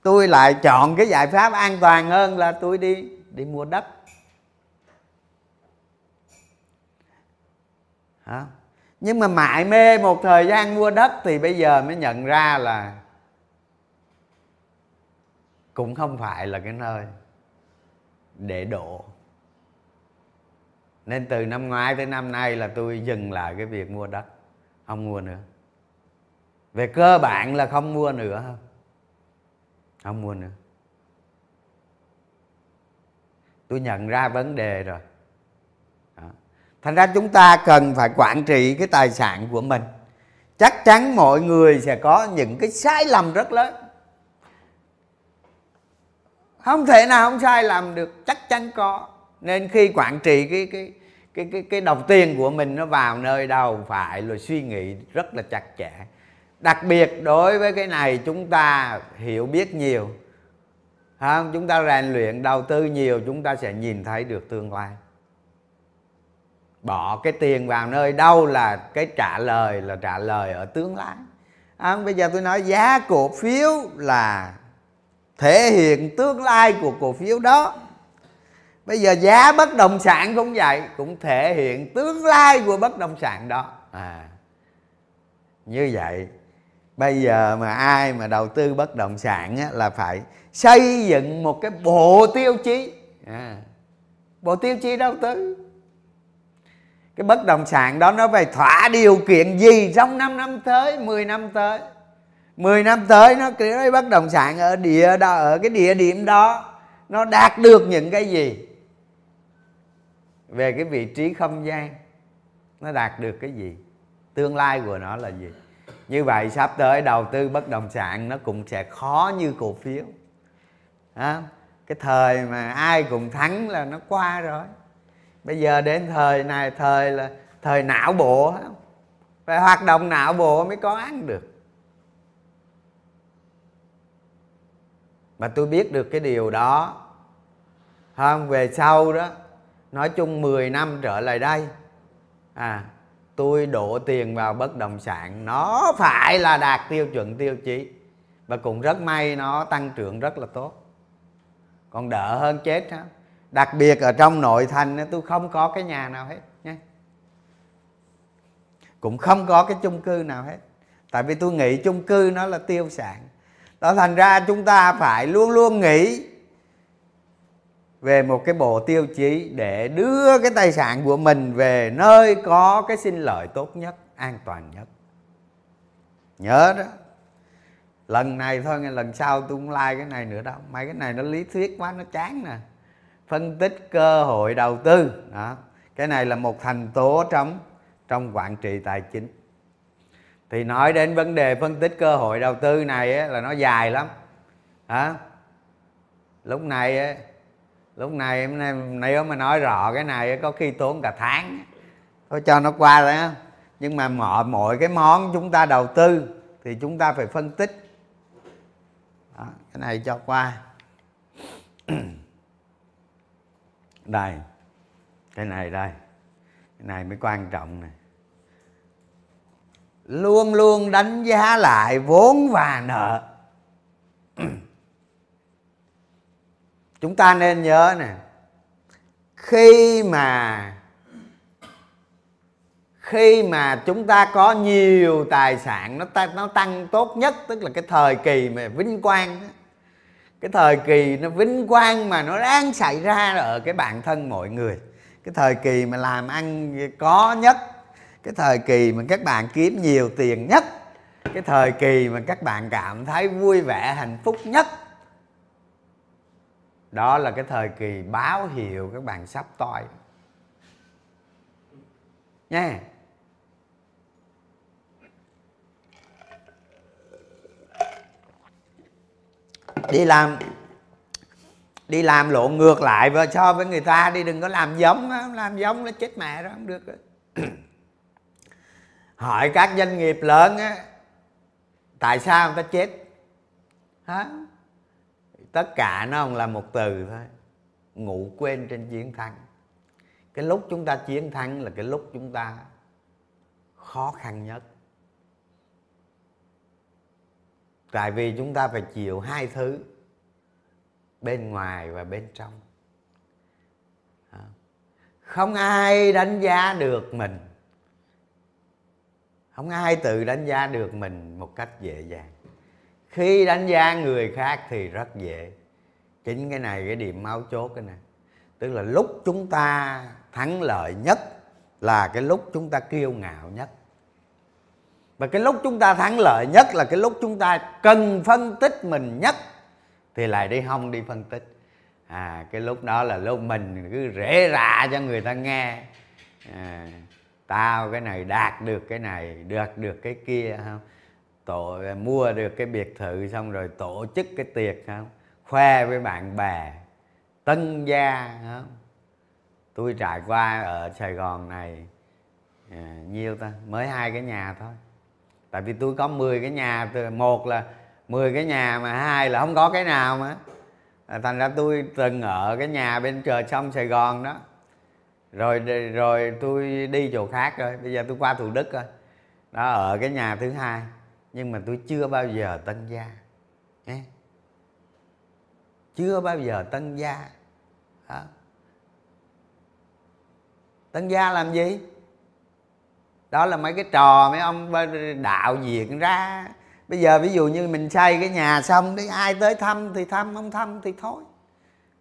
tôi lại chọn cái giải pháp an toàn hơn là tôi đi đi mua đất. Hả? Nhưng mà mãi mê một thời gian mua đất thì bây giờ mới nhận ra là cũng không phải là cái nơi để độ. nên từ năm ngoái tới năm nay là tôi dừng lại cái việc mua đất, không mua nữa. Về cơ bản là không mua nữa. Không không mua nữa tôi nhận ra vấn đề rồi. Đó. thành ra chúng ta cần phải quản trị cái tài sản của mình. Chắc chắn mọi người sẽ có những cái sai lầm rất lớn. Không thể nào không sai lầm được, chắc chắn có. Nên khi quản trị cái cái cái cái cái đồng tiền của mình nó vào nơi đâu phải rồi suy nghĩ rất là chặt chẽ. Đặc biệt đối với cái này chúng ta hiểu biết nhiều không chúng ta rèn luyện đầu tư nhiều chúng ta sẽ nhìn thấy được tương lai. Bỏ cái tiền vào nơi đâu là cái trả lời là trả lời ở tương lai. À, bây giờ tôi nói giá cổ phiếu là thể hiện tương lai của cổ phiếu đó. Bây giờ giá bất động sản cũng vậy cũng thể hiện tương lai của bất động sản đó. À như vậy bây giờ mà ai mà đầu tư bất động sản á, là phải xây dựng một cái bộ tiêu chí. À, bộ tiêu chí đầu tư. Cái bất động sản đó nó phải thỏa điều kiện gì trong 5 năm tới 10 năm tới? 10 năm tới nó cái bất động sản ở địa đó ở cái địa điểm đó nó đạt được những cái gì? Về cái vị trí không gian nó đạt được cái gì? Tương lai của nó là gì? Như vậy sắp tới đầu tư bất động sản nó cũng sẽ khó như cổ phiếu. À, cái thời mà ai cũng thắng là nó qua rồi. Bây giờ đến thời này thời là thời não bộ phải hoạt động não bộ mới có ăn được. Mà tôi biết được cái điều đó. Không về sau đó nói chung 10 năm trở lại đây. À tôi đổ tiền vào bất động sản, nó phải là đạt tiêu chuẩn tiêu chí. Và cũng rất may nó tăng trưởng rất là tốt. Còn đỡ hơn chết ha đặc biệt ở trong nội thành tôi không có cái nhà nào hết nha. Cũng không có cái chung cư nào hết. Tại vì tôi nghĩ chung cư nó là tiêu sản. Đó, thành ra chúng ta phải luôn luôn nghĩ về một cái bộ tiêu chí để đưa cái tài sản của mình về nơi có cái sinh lợi tốt nhất an toàn nhất. Nhớ đó. Lần này thôi nghe lần sau tôi không like cái này nữa đâu. Mấy cái này nó lý thuyết quá nó chán nè. Phân tích cơ hội đầu tư. Đó. Cái này là một thành tố trong trong quản trị tài chính. Thì nói đến vấn đề phân tích cơ hội đầu tư này ấy, là nó dài lắm. Hả lúc này ấy, lúc này nếu mà nói rõ cái này có khi tốn cả tháng. Thôi cho nó qua đấy nhưng mà mọi mọi cái món chúng ta đầu tư thì chúng ta phải phân tích. Đó, cái này cho qua. Đây cái này đây. Cái này mới quan trọng này luôn luôn đánh giá lại vốn và nợ. chúng ta nên nhớ nè khi mà khi mà chúng ta có nhiều tài sản nó tăng nó tăng tốt nhất tức là cái thời kỳ mà vinh quang đó, cái thời kỳ nó vinh quang mà nó đang xảy ra ở cái bản thân mọi người cái thời kỳ mà làm ăn có nhất cái thời kỳ mà các bạn kiếm nhiều tiền nhất cái thời kỳ mà các bạn cảm thấy vui vẻ hạnh phúc nhất đó là cái thời kỳ báo hiệu các bạn sắp toi. Nha. Đi làm đi làm lộn ngược lại và so với người ta đi đừng có làm giống làm giống nó chết mẹ đó không được hỏi các doanh nghiệp lớn á, tại sao người ta chết? Hả? Tất cả nó không là một từ thôi. Ngủ quên trên chiến thắng. Cái lúc chúng ta chiến thắng là cái lúc chúng ta khó khăn nhất. Tại vì chúng ta phải chịu hai thứ, bên ngoài và bên trong. Không ai đánh giá được mình. Không ai tự đánh giá được mình một cách dễ dàng khi đánh giá người khác thì rất dễ. Chính cái này cái điểm máu chốt cái này tức là lúc chúng ta thắng lợi nhất là cái lúc chúng ta kiêu ngạo nhất. Và cái lúc chúng ta thắng lợi nhất là cái lúc chúng ta cần phân tích mình nhất thì lại đi không đi phân tích. À cái lúc đó là lúc mình cứ rễ rạ cho người ta nghe. À, tao cái này đạt được cái này được được cái kia không? Tổ mua được cái biệt thự xong rồi tổ chức cái tiệc không khoe với bạn bè tân gia không tôi trải qua ở sài gòn này à, nhiêu ta? Mới hai cái nhà thôi. Tại vì tôi có 10 cái nhà một là 10 cái nhà mà hai là không có cái nào mà. À, thành ra tôi từng ở cái nhà bên trời sông sài gòn đó. Rồi rồi tôi đi chỗ khác rồi bây giờ tôi qua thủ đức rồi. Đó ở cái nhà thứ hai nhưng mà tôi chưa bao giờ tân gia, Nghe? chưa bao giờ tân gia đó. tân gia làm gì? Đó là mấy cái trò mấy ông đạo diện ra. Bây giờ ví dụ như mình xây cái nhà xong đi, ai tới thăm thì thăm, không thăm thì thôi.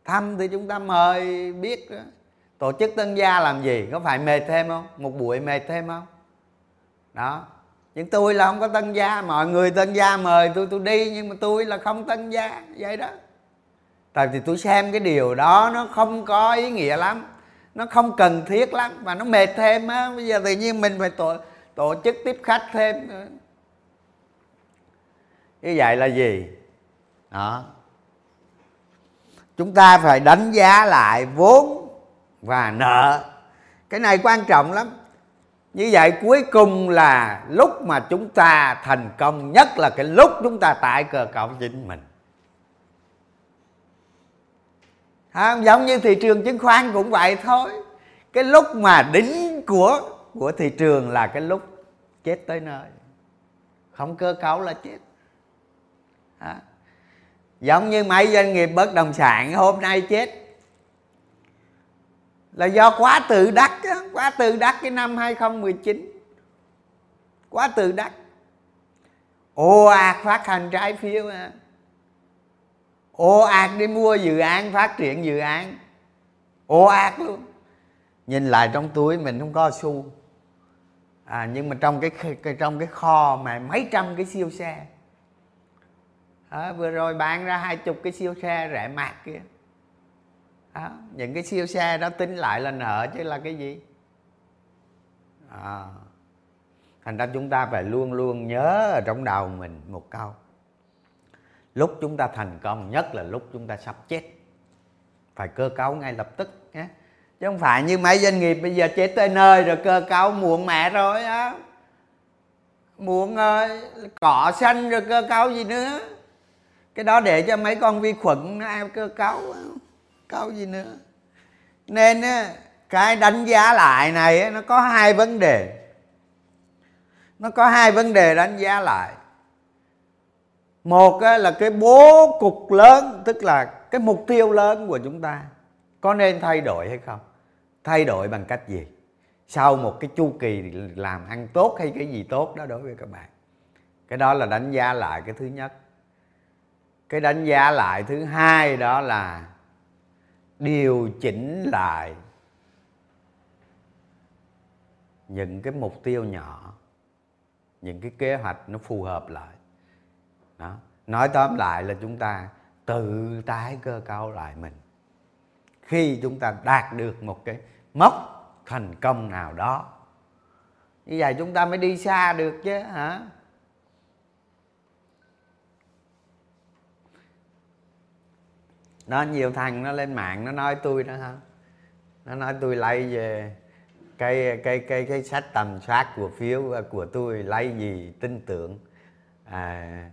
Thăm thì chúng ta mời biết tổ chức tân gia làm gì? Có phải mệt thêm không? Một buổi mệt thêm không? Đó nhưng tôi là không có tân gia, mọi người tân gia mời tôi tôi đi, nhưng mà tôi là không tân gia, vậy đó. Tại vì tôi xem cái điều đó, nó không có ý nghĩa lắm, nó không cần thiết lắm, và nó mệt thêm á. Bây giờ tự nhiên mình phải tổ tổ chức tiếp khách thêm như vậy là gì? Đó. Chúng ta phải đánh giá lại vốn và nợ. Cái này quan trọng lắm như vậy cuối cùng là lúc mà chúng ta thành công nhất là cái lúc chúng ta tại cơ cấu chính mình. À, giống như thị trường chứng khoán cũng vậy thôi. Cái lúc mà đỉnh của của thị trường là cái lúc chết tới nơi. Không cơ cấu là chết. À. giống như mấy doanh nghiệp bất động sản hôm nay chết là do quá tự đắc quá tự đắc cái năm 2019 quá tự đắc. Ồ ạt phát hành trái phiếu à ồ ạt đi mua dự án phát triển dự án. Ồ ạt luôn. Nhìn lại trong túi mình không có xu. À, nhưng mà trong cái, cái trong cái kho mà mấy trăm cái siêu xe. À, vừa rồi bán ra hai chục cái siêu xe rẻ mạt kia à, những cái siêu xe đó tính lại là nợ chứ là cái gì? À, thành ra chúng ta phải luôn luôn nhớ ở trong đầu mình một câu. Lúc chúng ta thành công nhất là lúc chúng ta sắp chết. Phải cơ cấu ngay lập tức nhé. Chứ không phải như mấy doanh nghiệp bây giờ chết tới nơi rồi cơ cấu muộn mẹ rồi á. Muộn rồi cỏ xanh rồi cơ cấu gì nữa. Cái đó để cho mấy con vi khuẩn nó ăn cơ cấu câu gì nữa? Nên cái đánh giá lại này nó có hai vấn đề. Nó có hai vấn đề đánh giá lại. Một là cái bố cục lớn, tức là cái mục tiêu lớn của chúng ta, có nên thay đổi hay không? Thay đổi bằng cách gì? Sau một cái chu kỳ làm ăn tốt hay cái gì tốt đó đối với các bạn. Cái đó là đánh giá lại cái thứ nhất. Cái đánh giá lại thứ hai đó là điều chỉnh lại những cái mục tiêu nhỏ, những cái kế hoạch nó phù hợp lại. Đó. Nói tóm lại là chúng ta tự tái cơ cấu lại mình. Khi chúng ta đạt được một cái mốc thành công nào đó, như vậy chúng ta mới đi xa được chứ, hả? Nó nhiều thằng nó lên mạng nó nói tôi đó hả? Nó nói tôi lấy về cái cái cái cái sách tầm soát của phiếu à, của tôi lấy gì tin tưởng. À,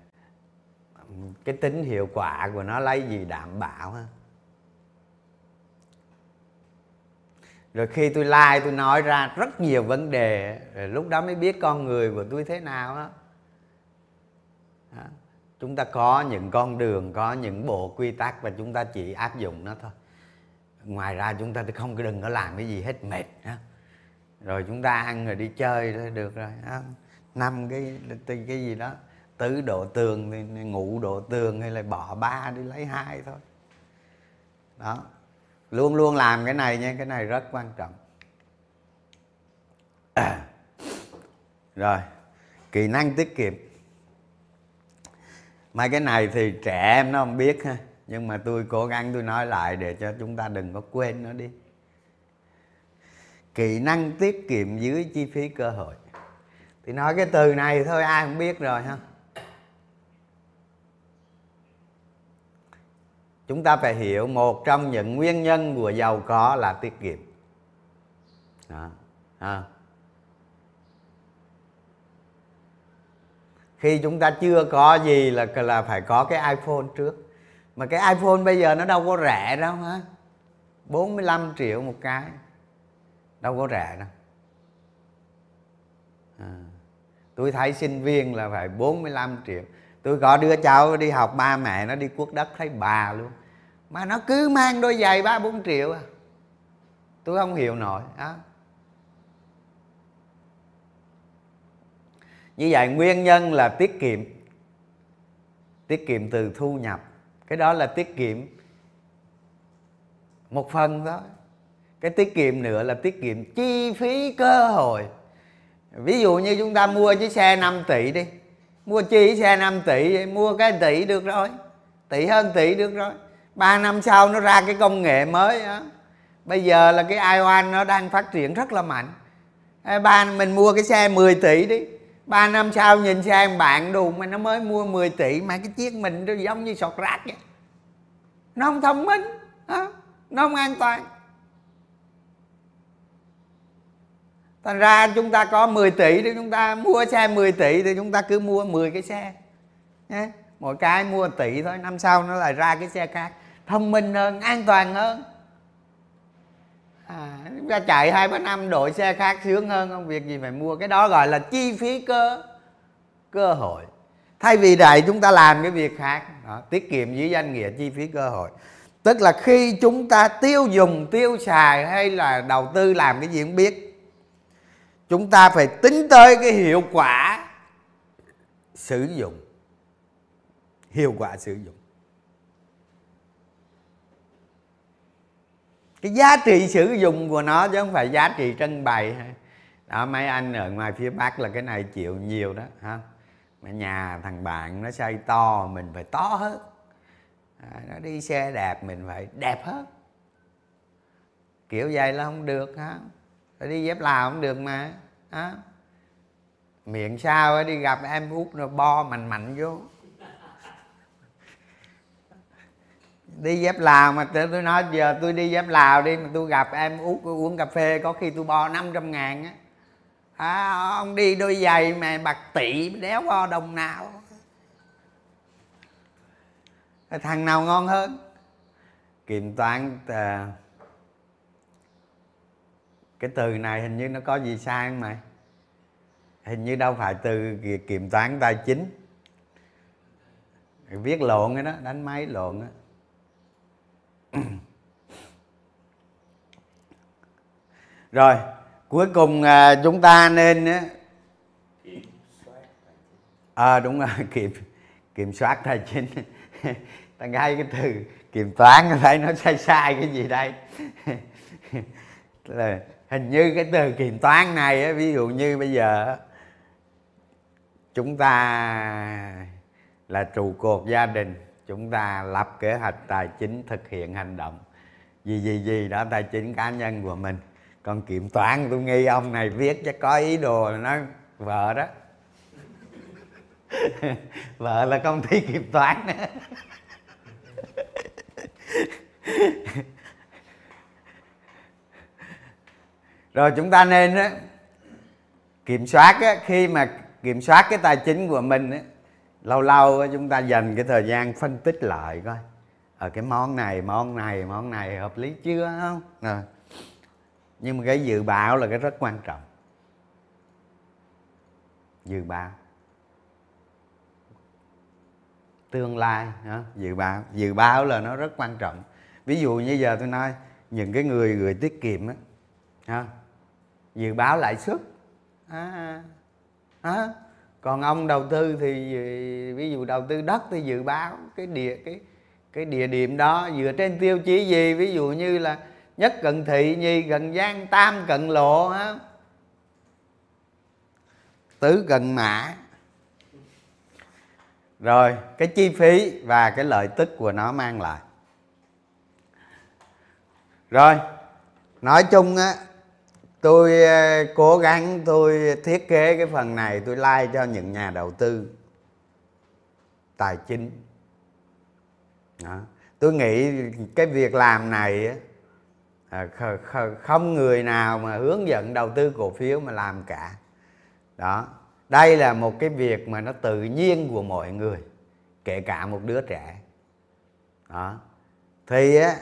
cái tính hiệu quả của nó lấy gì đảm bảo ha rồi khi tôi like tôi nói ra rất nhiều vấn đề rồi lúc đó mới biết con người của tôi thế nào đó chúng ta có những con đường, có những bộ quy tắc và chúng ta chỉ áp dụng nó thôi. Ngoài ra chúng ta không đừng có làm cái gì hết mệt ha rồi chúng ta ăn rồi đi chơi thôi, được rồi năm cái cái gì đó, tứ độ tường thì ngủ độ tường hay là bỏ ba đi lấy hai thôi. Đó. Luôn luôn làm cái này nha, cái này rất quan trọng. À. rồi. Kỹ năng tiết kiệm mấy cái này thì trẻ em nó không biết ha nhưng mà tôi cố gắng tôi nói lại để cho chúng ta đừng có quên nó đi kỹ năng tiết kiệm dưới chi phí cơ hội thì nói cái từ này thôi, ai cũng biết rồi ha chúng ta phải hiểu một trong những nguyên nhân của giàu có là tiết kiệm đó. À. khi chúng ta chưa có gì là là phải có cái iPhone trước. Mà cái iPhone bây giờ nó đâu có rẻ đâu hả? 45 triệu một cái. Đâu có rẻ đâu. À. tôi thấy sinh viên là phải 45 triệu. Tôi có đứa cháu đi học, ba mẹ nó đi quốc đất, thấy bà luôn. Mà nó cứ mang đôi giày ba bốn triệu à. Tôi không hiểu nổi đó như vậy nguyên nhân là tiết kiệm. Tiết kiệm từ thu nhập. Cái đó là tiết kiệm một phần thôi cái tiết kiệm nữa là tiết kiệm chi phí cơ hội. Ví dụ như chúng ta mua chiếc xe 5 tỷ đi. Mua chi xe 5 tỷ, mua cái tỷ được rồi. Tỷ hơn tỷ được rồi. Ba năm sau nó ra cái công nghệ mới đó. bây giờ là cái ioan nó đang phát triển rất là mạnh. Ba, mình mua cái xe 10 tỷ đi ba năm sau nhìn sang bạn đù mà nó mới mua 10 tỷ mà cái chiếc mình nó giống như sọt rác vậy. Nó không thông minh nó không an toàn. Thành ra chúng ta có 10 tỷ thì chúng ta mua xe 10 tỷ thì chúng ta cứ mua 10 cái xe nhé mỗi cái mua tỷ thôi năm sau nó lại ra cái xe khác. Thông minh hơn an toàn hơn. À, ra chạy hai ba năm đổi xe khác sướng hơn không? Việc gì phải mua? Cái đó gọi là chi phí cơ cơ hội. Thay vì đại chúng ta làm cái việc khác đó, tiết kiệm dưới danh nghĩa chi phí cơ hội. Tức là khi chúng ta tiêu dùng tiêu xài hay là đầu tư làm cái gì cũng biết chúng ta phải tính tới cái hiệu quả sử dụng. Hiệu quả sử dụng. Cái giá trị sử dụng của nó chứ không phải giá trị trưng bày. Đó mấy anh ở ngoài phía bắc là cái này chịu nhiều đó ha. Mà nhà thằng bạn nó xây to mình phải to hơn. À, nó đi xe đẹp mình phải đẹp hơn. Kiểu vậy là không được ha. Phải đi dép lào không được mà ha. Miệng sao đi gặp em út nó bo mạnh mạnh vô. Đi dép lào mà tôi nói giờ tôi đi dép lào đi mà tôi gặp em út uống cà phê có khi tôi bo 500 ngàn á. À, ông đi đôi giày mà bạc tỷ đéo bo đồng nào. Thằng nào ngon hơn? Kiểm toán à, cái từ này hình như nó có gì sai không mày? Hình như đâu phải từ kiểm toán tài chính. Viết lộn cái đó đánh máy lộn á. rồi cuối cùng à, chúng ta nên à, đúng rồi kiểm kiểm soát tài chính. Ta ngay cái từ kiểm toán thấy nó sai sai cái gì đây? Là hình như cái từ kiểm toán này ví dụ như bây giờ chúng ta là trụ cột gia đình chúng ta lập kế hoạch tài chính thực hiện hành động. Gì gì gì đó tài chính cá nhân của mình. Còn kiểm toán tôi nghi ông này viết chắc có ý đồ nó vợ đó. Vợ là công ty kiểm toán. Rồi chúng ta nên đó, kiểm soát á, khi mà kiểm soát cái tài chính của mình á, lâu lâu chúng ta dành cái thời gian phân tích lại coi. Ở cái món này món này món này hợp lý chưa không? À. nhưng mà cái dự báo là cái rất quan trọng. Dự báo. Tương lai đó, dự báo. Dự báo là nó rất quan trọng. Ví dụ như giờ tôi nói những cái người gửi tiết kiệm á dự báo lãi suất. À, à, à còn ông đầu tư thì, ví dụ đầu tư đất thì dự báo cái địa, cái cái địa điểm đó dựa trên tiêu chí gì? Ví dụ như là nhất cận thị nhì cận giang tam, cận lộ, ha? Tứ cận mã. Rồi, cái chi phí và cái lợi tức của nó mang lại. Rồi, nói chung á tôi ờ, cố gắng tôi thiết kế cái phần này tôi like cho những nhà đầu tư tài chính. Đó. tôi nghĩ cái việc làm này ờ, không người nào mà hướng dẫn đầu tư cổ phiếu mà làm cả. Đó. Đây là một cái việc mà nó tự nhiên của mọi người kể cả một đứa trẻ. Đó. Thì á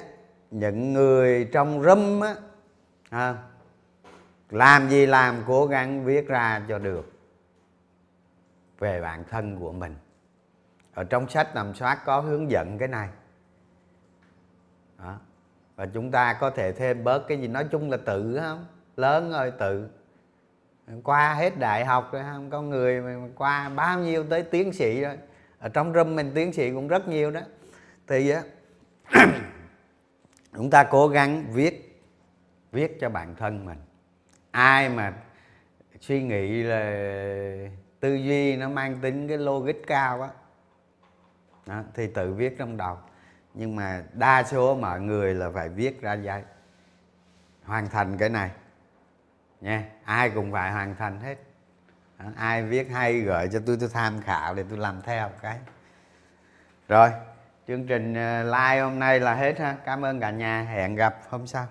những người trong râm á à, làm gì làm, cố gắng viết ra cho được về bản thân của mình. Ở trong sách nằm soát có hướng dẫn cái này. Đó. và chúng ta có thể thêm bớt cái gì, nói chung là tự, không? Lớn rồi tự. Qua hết đại học rồi, không? Có người mà qua bao nhiêu tới tiến sĩ rồi. Ở trong râm mình tiến sĩ cũng rất nhiều đó. Thì á, chúng ta cố gắng viết viết cho bản thân mình ai mà suy nghĩ là tư duy nó mang tính cái logic cao á. Đó, thì tự viết trong đầu. Nhưng mà đa số mọi người là phải viết ra giấy hoàn thành cái này. Nha ai cũng phải hoàn thành hết. Đó, ai viết hay gửi cho tôi tôi tham khảo để tôi làm theo cái. Rồi chương trình ờ, live hôm nay là hết ha. Cảm ơn cả nhà. Hẹn gặp hôm sau.